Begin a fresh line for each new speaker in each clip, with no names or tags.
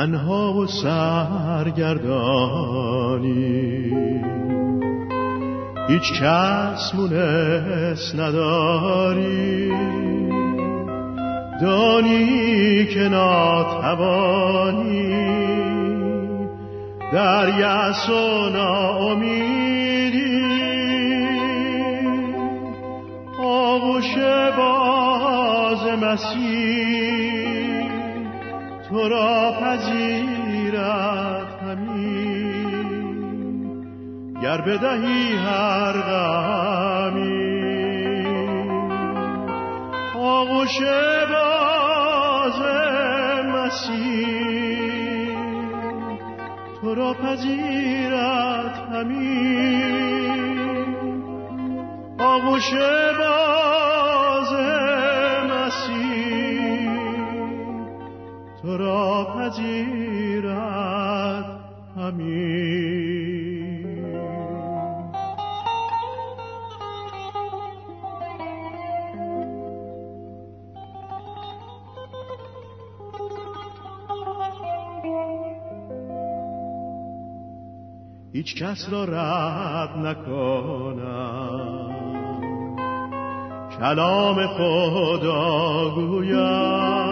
تنها و سرگردانی. هیچ کس مونس نداری. دانی که ناتوانی. در یس و ناامیدی آغوش باز مسیح. تو را پذیرد همین گر بدهی هر غمی. آغوش باز مسیح تو را پذیرد همین آغوش باز پذیرد هیچ کس را رد نکنم. کلام خدا گویم.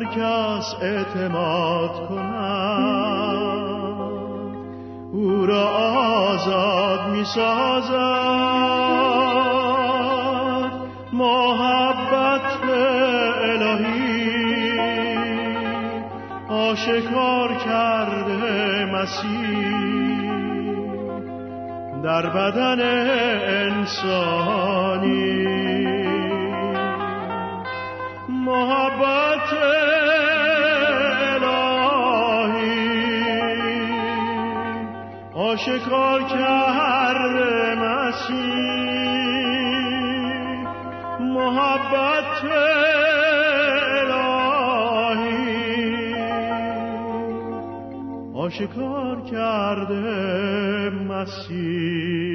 هر کس اعتماد کند. او را آزاد می سازد محبت الهی آشکار کرده مسیح. در بدن انسانی آشکار کرده مسیح. محبت آشکار کرده مسیح.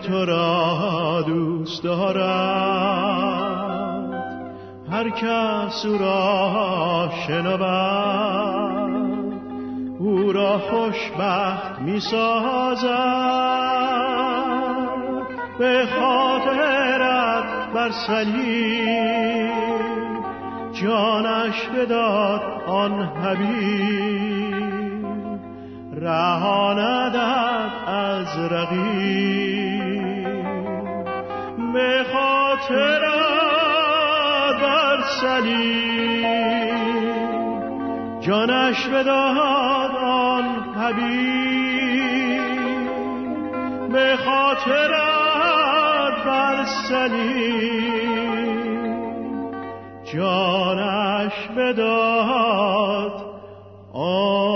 تو را دوست دارد هر کس او را شنود او را خوشبخت می سازد به خاطرت بر صلیب جانش بداد آن حبیب. رهاندت از رقیب. به خاطر بر صلیب جانش بداد آن حبیب. به خاطر بر صلیب جانش بداد آن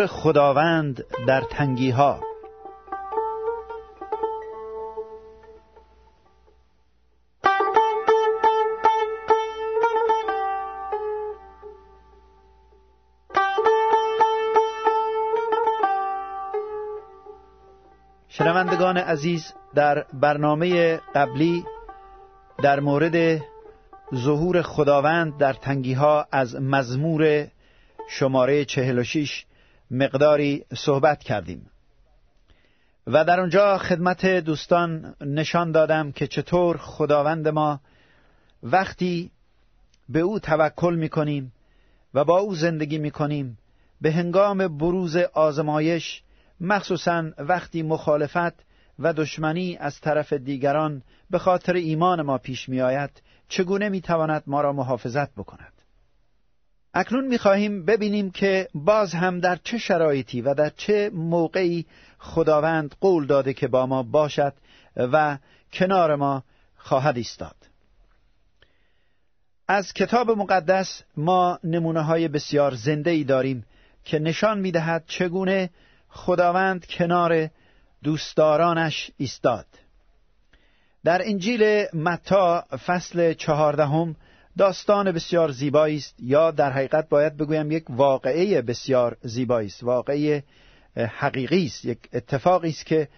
ظهور خداوند در تنگی ها شنوندگان عزیز در برنامه قبلی در مورد ظهور خداوند در تنگی ها از مزمور شماره 46 مقداری صحبت کردیم. و در اونجا خدمت دوستان نشان دادم که چطور خداوند ما وقتی به او توکل می کنیم و با او زندگی می کنیم به هنگام بروز آزمایش مخصوصا وقتی مخالفت و دشمنی از طرف دیگران به خاطر ایمان ما پیش می آید چگونه می تواند ما را محافظت بکند؟ اکنون می خواهیم ببینیم که باز هم در چه شرایطی و در چه موقعی خداوند قول داده که با ما باشد و کنار ما خواهد ایستاد. از کتاب مقدس ما نمونه های بسیار زنده ای داریم که نشان می دهد چگونه خداوند کنار دوستدارانش ایستاد. در انجیل متا فصل چهاردهم داستان بسیار زیبایی است. یا در حقیقت باید بگویم یک واقعه بسیار زیبایی است. واقعه حقیقی است. یک اتفاقی است که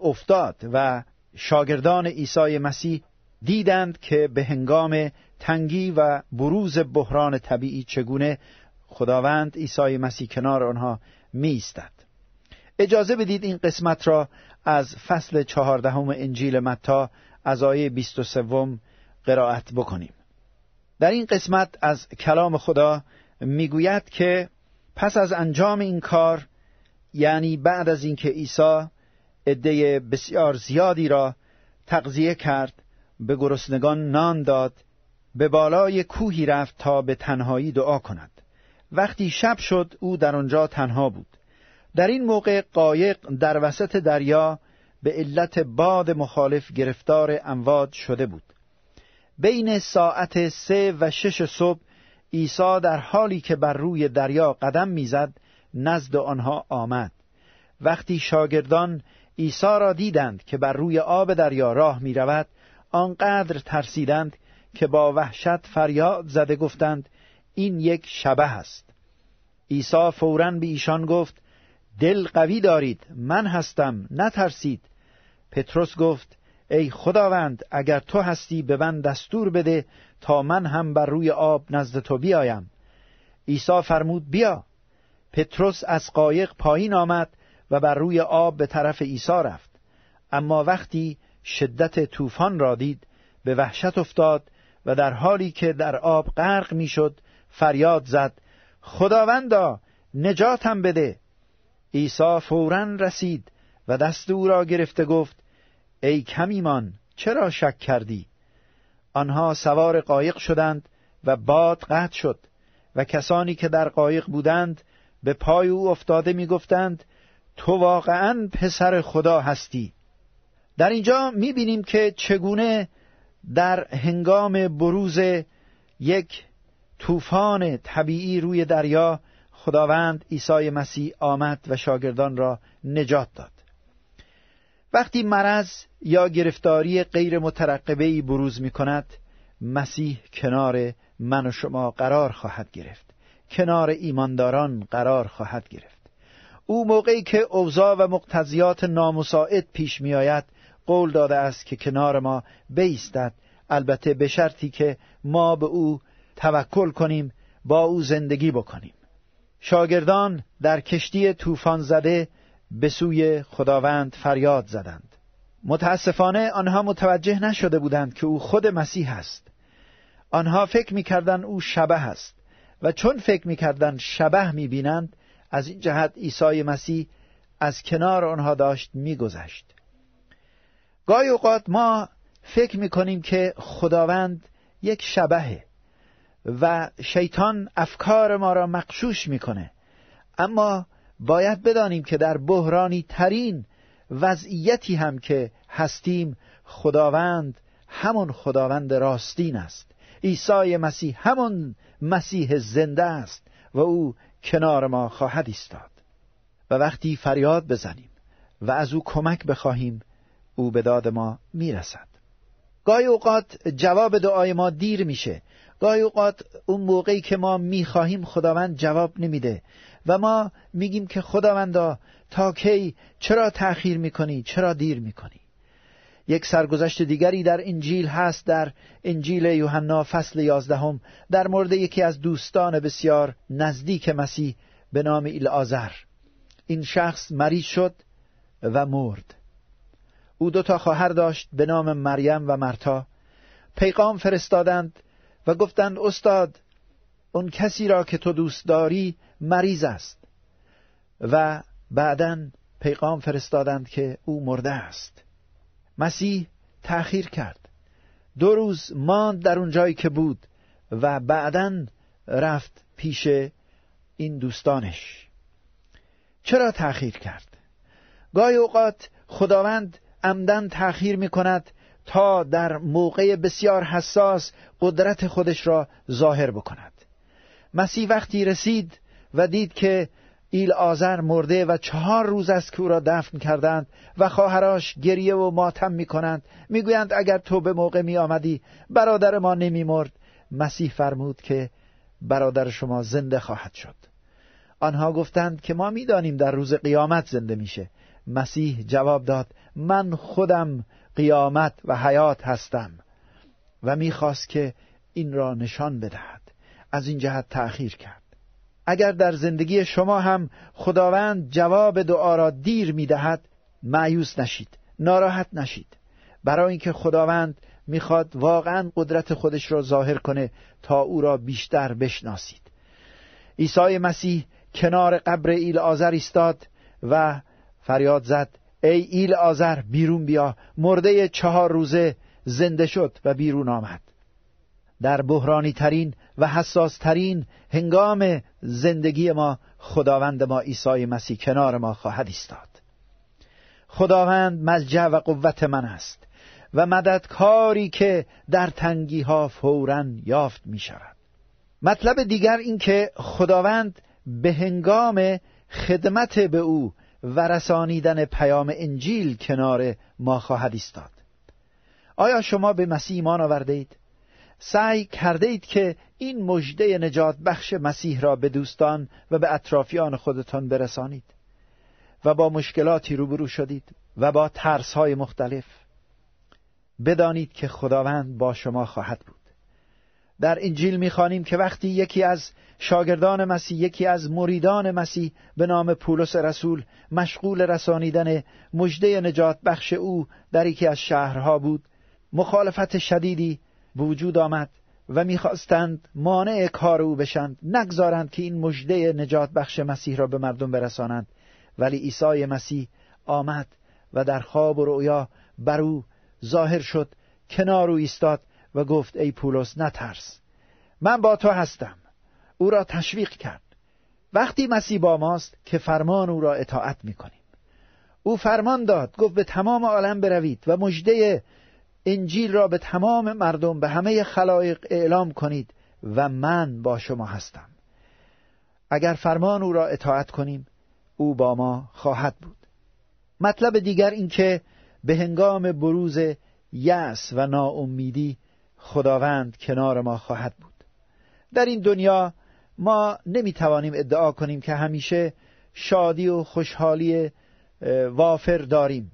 افتاد و شاگردان عیسی مسیح دیدند که به هنگام تنگی و بروز بحران طبیعی چگونه خداوند عیسی مسیح کنار آنها می ایستد اجازه بدید این قسمت را از فصل چهاردهم انجیل متا از آیه بیست و سوم قرائت بکنیم. در این قسمت از کلام خدا می‌گوید که پس از انجام این کار یعنی بعد از اینکه عیسی عده بسیار زیادی را تغذیه کرد به گرسنگان نان داد به بالای کوهی رفت تا به تنهایی دعا کند. وقتی شب شد او در آنجا تنها بود. در این موقع قایق در وسط دریا به علت باد مخالف گرفتار امواد شده بود. بین ساعت سه و شش صبح عیسی در حالی که بر روی دریا قدم می‌زد نزد آنها آمد. وقتی شاگردان عیسی را دیدند که بر روی آب دریا راه می رود آنقدر ترسیدند که با وحشت فریاد زده گفتند این یک شبه است. عیسی فورا به ایشان گفت دل قوی دارید من هستم نترسید. پتروس گفت ای خداوند اگر تو هستی به من دستور بده تا من هم بر روی آب نزد تو بیایم. عیسی فرمود بیا. پتروس از قایق پایین آمد و بر روی آب به طرف عیسی رفت. اما وقتی شدت طوفان را دید به وحشت افتاد و در حالی که در آب غرق می‌شد فریاد زد خداوندا نجاتم بده. عیسی فورا رسید و دست او را گرفته گفت ای کمیمان چرا شک کردی؟ آنها سوار قایق شدند و باد قطع شد و کسانی که در قایق بودند به پای او افتاده می‌گفتند تو واقعا پسر خدا هستی. در اینجا می‌بینیم که چگونه در هنگام بروز یک طوفان طبیعی روی دریا خداوند عیسی مسیح آمد و شاگردان را نجات داد. وقتی مرض یا گرفتاری غیر مترقبه بروز می کند مسیح کنار من و شما قرار خواهد گرفت. کنار ایمانداران قرار خواهد گرفت. او موقعی که اوضاع و مقتضیات نامساعد پیش می آید قول داده است که کنار ما بیستد. البته به شرطی که ما به او توکل کنیم با او زندگی بکنیم. شاگردان در کشتی طوفان زده به سوی خداوند فریاد زدند. متاسفانه آنها متوجه نشده بودند که او خود مسیح است. آنها فکر می‌کردند او شبه است و چون فکر می‌کردند شبه می‌بینند از این جهت عیسی مسیح از کنار آنها داشت میگذشت. گاهی اوقات ما فکر می‌کنیم که خداوند یک شبهه و شیطان افکار ما را مقشوش می‌کنه. اما باید بدانیم که در بحرانی ترین وضعیتی هم که هستیم خداوند همون خداوند راستین است. عیسی مسیح همون مسیح زنده است و او کنار ما خواهد ایستاد. و وقتی فریاد بزنیم و از او کمک بخواهیم او به داد ما می‌رسد. گاهی اوقات جواب دعای ما دیر میشه. گاهی اوقات اون موقعی که ما می‌خواهیم خداوند جواب نمیده. و ما میگیم که خداوندا تا کی چرا تأخیر می‌کنی؟ چرا دیر می‌کنی؟ یک سرگذشت دیگری در انجیل هست در انجیل یوحنا فصل یازدهم در مورد یکی از دوستان بسیار نزدیک مسیح به نام ایلآزر این شخص مریض شد و مرد. او دو تا خواهر داشت به نام مریم و مرتا. پیغام فرستادند و گفتند استاد اون کسی را که تو دوست داری مریض است. و بعدا پیغام فرستادند که او مرده است. مسیح تأخیر کرد. دو روز ماند در اون جایی که بود و بعدا رفت پیش این دوستانش. چرا تأخیر کرد؟ گاهی اوقات خداوند عمدن تأخیر می کند تا در موقع بسیار حساس قدرت خودش را ظاهر بکند. مسیح وقتی رسید و دید که ایل آذر مرده و چهار روز است که را دفن کردند و خواهراش گریه و ماتم می کنند می گویند اگر تو به موقع می آمدی برادر ما نمی مرد مسیح فرمود که برادر شما زنده خواهد شد. آنها گفتند که ما می‌دانیم در روز قیامت زنده میشه. مسیح جواب داد من خودم قیامت و حیات هستم و می‌خواست که این را نشان بدهد. از این جهت تأخیر کرد. اگر در زندگی شما هم خداوند جواب دعا را دیر می‌دهد معیوس نشید ناراحت نشید. برای اینکه خداوند می‌خواد واقعا قدرت خودش را ظاهر کنه تا او را بیشتر بشناسید. عیسی مسیح کنار قبر ایل آذر ایستاد و فریاد زد ای ایل آذر بیرون بیا مرده چهار روزه زنده شد و بیرون آمد. در بحرانی ترین و حساس ترین هنگام زندگی ما خداوند ما عیسی مسیح کنار ما خواهد ایستاد. خداوند ملجع و قوت من است و مددکاری که در تنگی ها فورا یافت می شود مطلب دیگر این که خداوند به هنگام خدمت به او و رسانیدن پیام انجیل کنار ما خواهد ایستاد. آیا شما به مسیح ایمان آورده اید؟ سعی کرده اید که این مژده نجات بخش مسیح را به دوستان و به اطرافیان خودتان برسانید و با مشکلاتی روبرو شدید و با ترس های مختلف. بدانید که خداوند با شما خواهد بود. در انجیل می‌خوانیم که وقتی یکی از شاگردان مسیح یکی از مریدان مسیح به نام پولس رسول مشغول رسانیدن مژده نجات بخش او در یکی از شهرها بود مخالفت شدیدی به وجود آمد و می‌خواستند مانع کار او بشند نگذارند که این مژده نجات بخش مسیح را به مردم برسانند. ولی عیسی مسیح آمد و در خواب و رؤیا بر او ظاهر شد کنار او ایستاد و گفت ای پولس نترس. من با تو هستم. او را تشویق کرد. وقتی مسیح با ماست که فرمان او را اطاعت می‌کنیم. او فرمان داد گفت به تمام عالم بروید و مژده انجیل را به تمام مردم به همه خلایق اعلام کنید و من با شما هستم. اگر فرمان او را اطاعت کنیم او با ما خواهد بود. مطلب دیگر این که به هنگام بروز یأس و ناامیدی خداوند کنار ما خواهد بود. در این دنیا ما نمی‌توانیم ادعا کنیم که همیشه شادی و خوشحالی وافر داریم.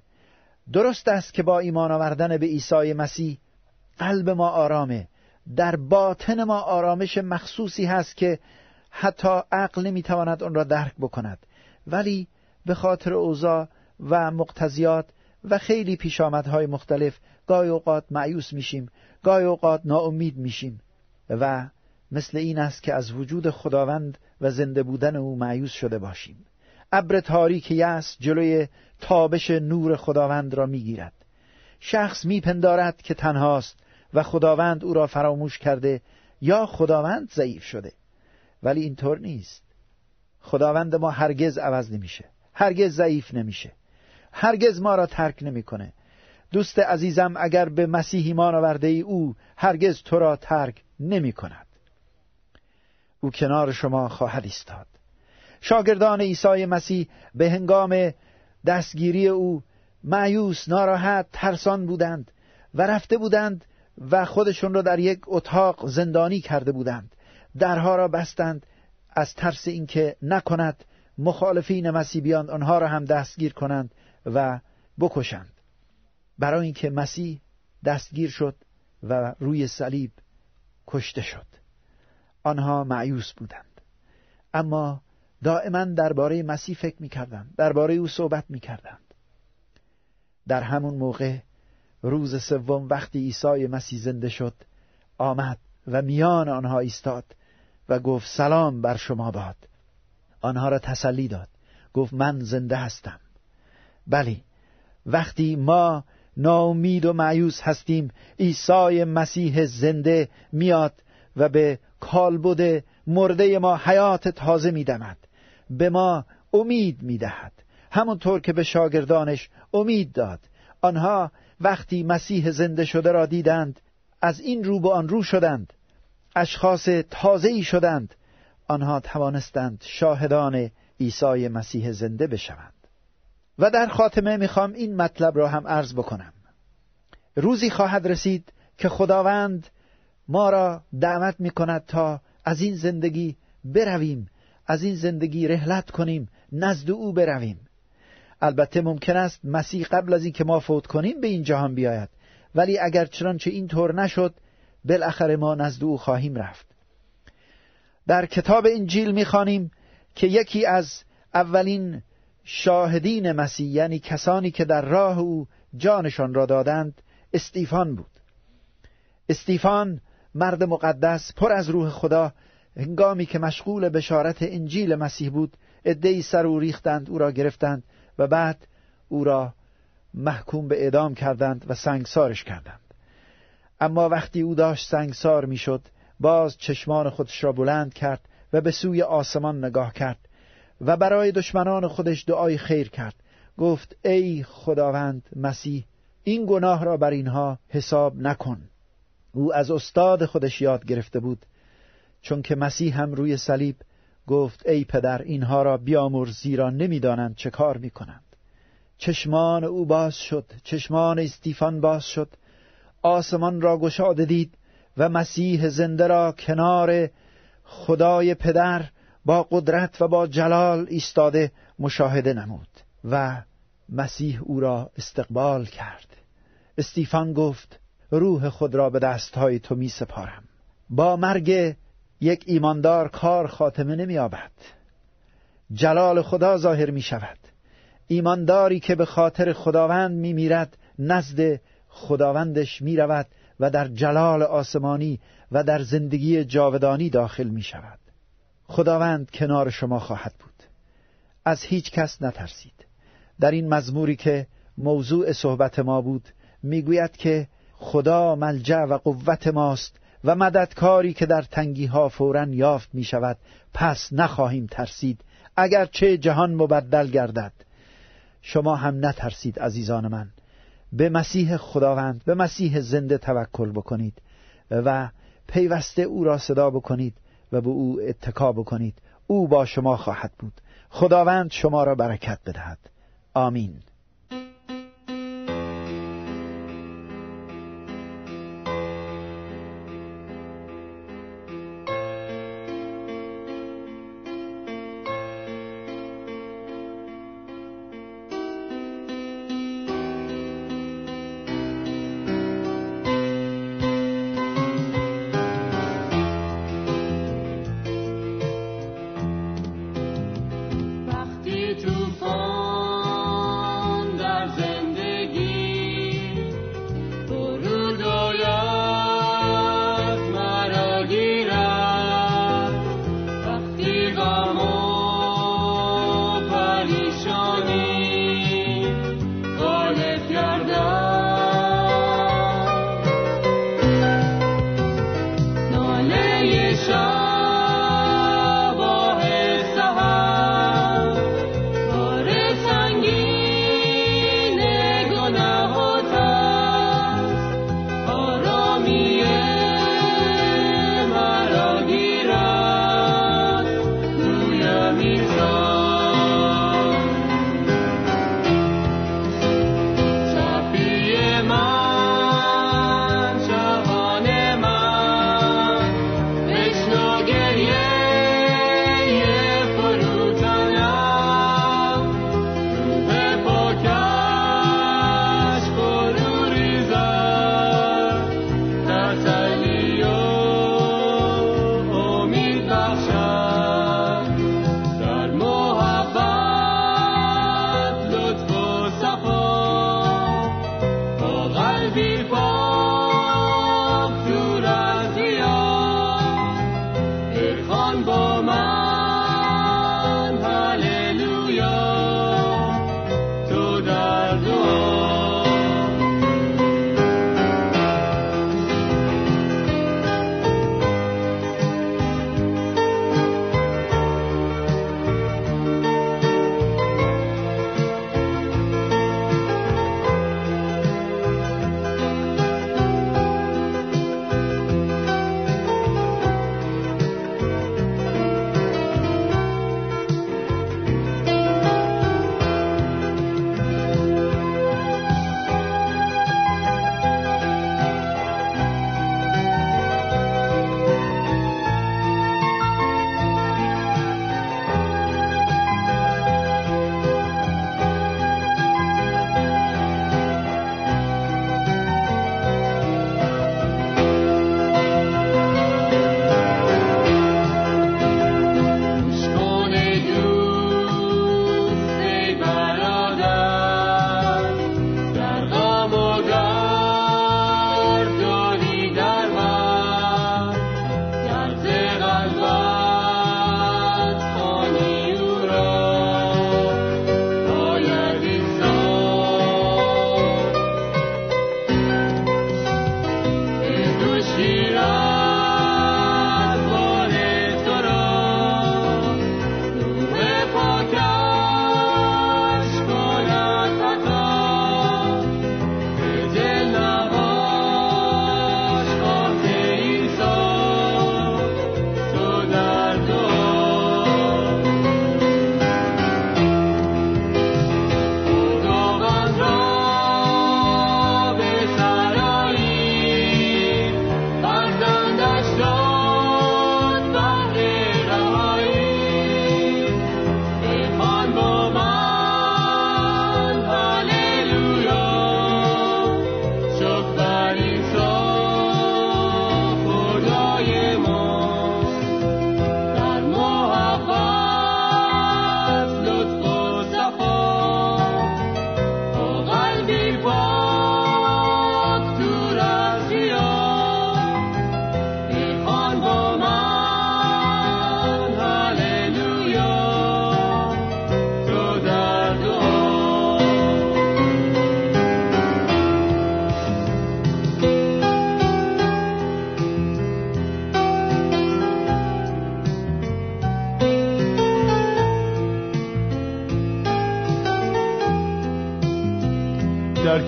درست است که با ایمان آوردن به عیسی مسیح قلب ما آرامه. در باطن ما آرامش مخصوصی هست که حتی عقل نمی‌تواند آن را درک بکند. ولی به خاطر اوضاع و مقتضیات و خیلی پیشامدهای مختلف گاهی اوقات معیوس میشیم گاهی اوقات ناامید میشیم و مثل این است که از وجود خداوند و زنده بودن او معیوس شده باشیم. ابر تاریک یأس جلوی تابش نور خداوند را می‌گیرد. شخص میپندارد که تنهاست و خداوند او را فراموش کرده یا خداوند ضعیف شده. ولی اینطور نیست. خداوند ما هرگز عوض نمیشه. هرگز ضعیف نمیشه. هرگز ما را ترک نمی‌کنه. دوست عزیزم اگر به مسیح ایمان آورده ای او هرگز تو را ترک نمی کند او کنار شما خواهد ایستاد. شاگردان عیسی مسیح به هنگام دستگیری او معیوس ناراحت ترسان بودند و رفته بودند و خودشون را در یک اتاق زندانی کرده بودند. درها را بستند از ترس اینکه نکند. مخالفین مسیح بیان آنها را هم دستگیر کنند و بکشند. برای اینکه مسیح دستگیر شد و روی صلیب کشته شد. آنها معیوس بودند. اما دائما درباره مسیح فکر می‌کردند درباره او صحبت می‌کردند. در همون موقع روز سوم وقتی عیسی مسیح زنده شد آمد و میان آنها ایستاد و گفت سلام بر شما باد. آنها را تسلی داد گفت من زنده هستم. بلی وقتی ما ناامید و معیوس هستیم عیسی مسیح زنده میاد و به کالبد مرده ما حیات تازه میدمد. به ما امید می‌دهد. همونطور که به شاگردانش امید داد. آنها وقتی مسیح زنده شده را دیدند از این رو به آن رو شدند. اشخاص تازه‌ای شدند. آنها توانستند شاهدان عیسی مسیح زنده بشوند. و در خاتمه می‌خوام این مطلب را هم عرض بکنم. روزی خواهد رسید که خداوند ما را دعوت می‌کند تا از این زندگی برویم از این زندگی رحلت کنیم نزد او برویم. البته ممکن است مسیح قبل از اینکه ما فوت کنیم به این جهان بیاید. ولی اگر چنانچه این طور نشد بالاخره ما نزد او خواهیم رفت. در کتاب انجیل می‌خوانیم که یکی از اولین شاهدین مسیح یعنی کسانی که در راه او جانشان را دادند استیفان بود. استیفان مرد مقدس پر از روح خدا هنگامی که مشغول بشارت انجیل مسیح بود ادهی سر او ریختند او را گرفتند و بعد او را محکوم به اعدام کردند و سنگسارش کردند. اما وقتی او داشت سنگسار می‌شد باز چشمان خودش را بلند کرد و به سوی آسمان نگاه کرد و برای دشمنان خودش دعای خیر کرد. گفت ای خداوند مسیح این گناه را بر اینها حساب نکن. او از استاد خودش یاد گرفته بود چون که مسیح هم روی صلیب گفت ای پدر اینها را بیامور زیرا نمی‌دانند چه کار می‌کنند. چشمان او باز شد چشمان استیفان باز شد. آسمان را گشاده دید و مسیح زنده را کنار خدای پدر با قدرت و با جلال ایستاده مشاهده نمود و مسیح او را استقبال کرد. استیفان گفت روح خود را به دستهای تو می سپارم با مرگ یک ایماندار کار خاتمه نمی آبد. جلال خدا ظاهر می شود ایمانداری که به خاطر خداوند می میرد نزد خداوندش می رود و در جلال آسمانی و در زندگی جاودانی داخل می شود خداوند کنار شما خواهد بود. از هیچ کس نترسید. در این مزموری که موضوع صحبت ما بود می‌گوید که خدا ملجع و قوت ماست و مددکاری که در تنگی ها فورا یافت می شود پس نخواهیم ترسید اگر چه جهان مبدل گردد. شما هم نترسید عزیزان من. به مسیح خداوند به مسیح زنده توکل بکنید و پیوسته او را صدا بکنید و به او اتکا بکنید. او با شما خواهد بود. خداوند شما را برکت بدهد. آمین.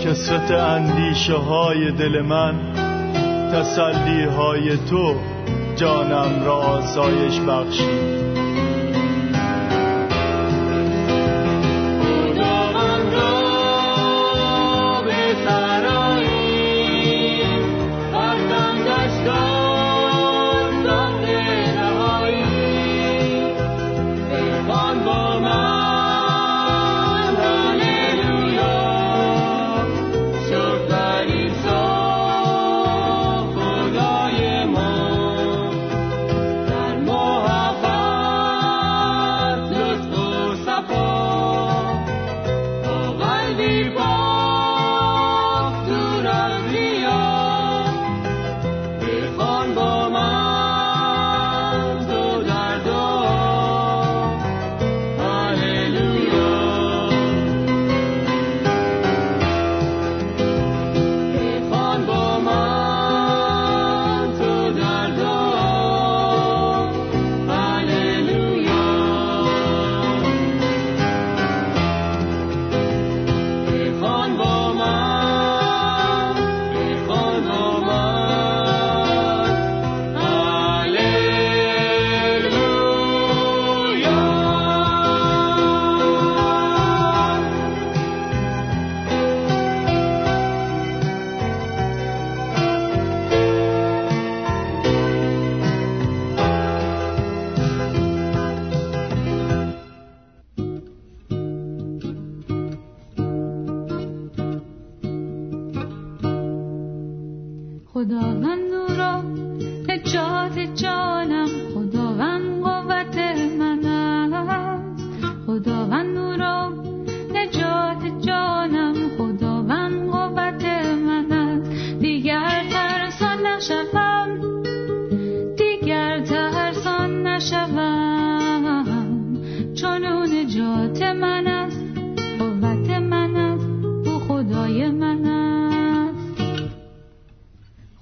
کسرت اندیشه های دل من تسلی های تو جانم را آسایش بخشید.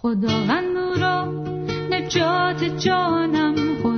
من است قوت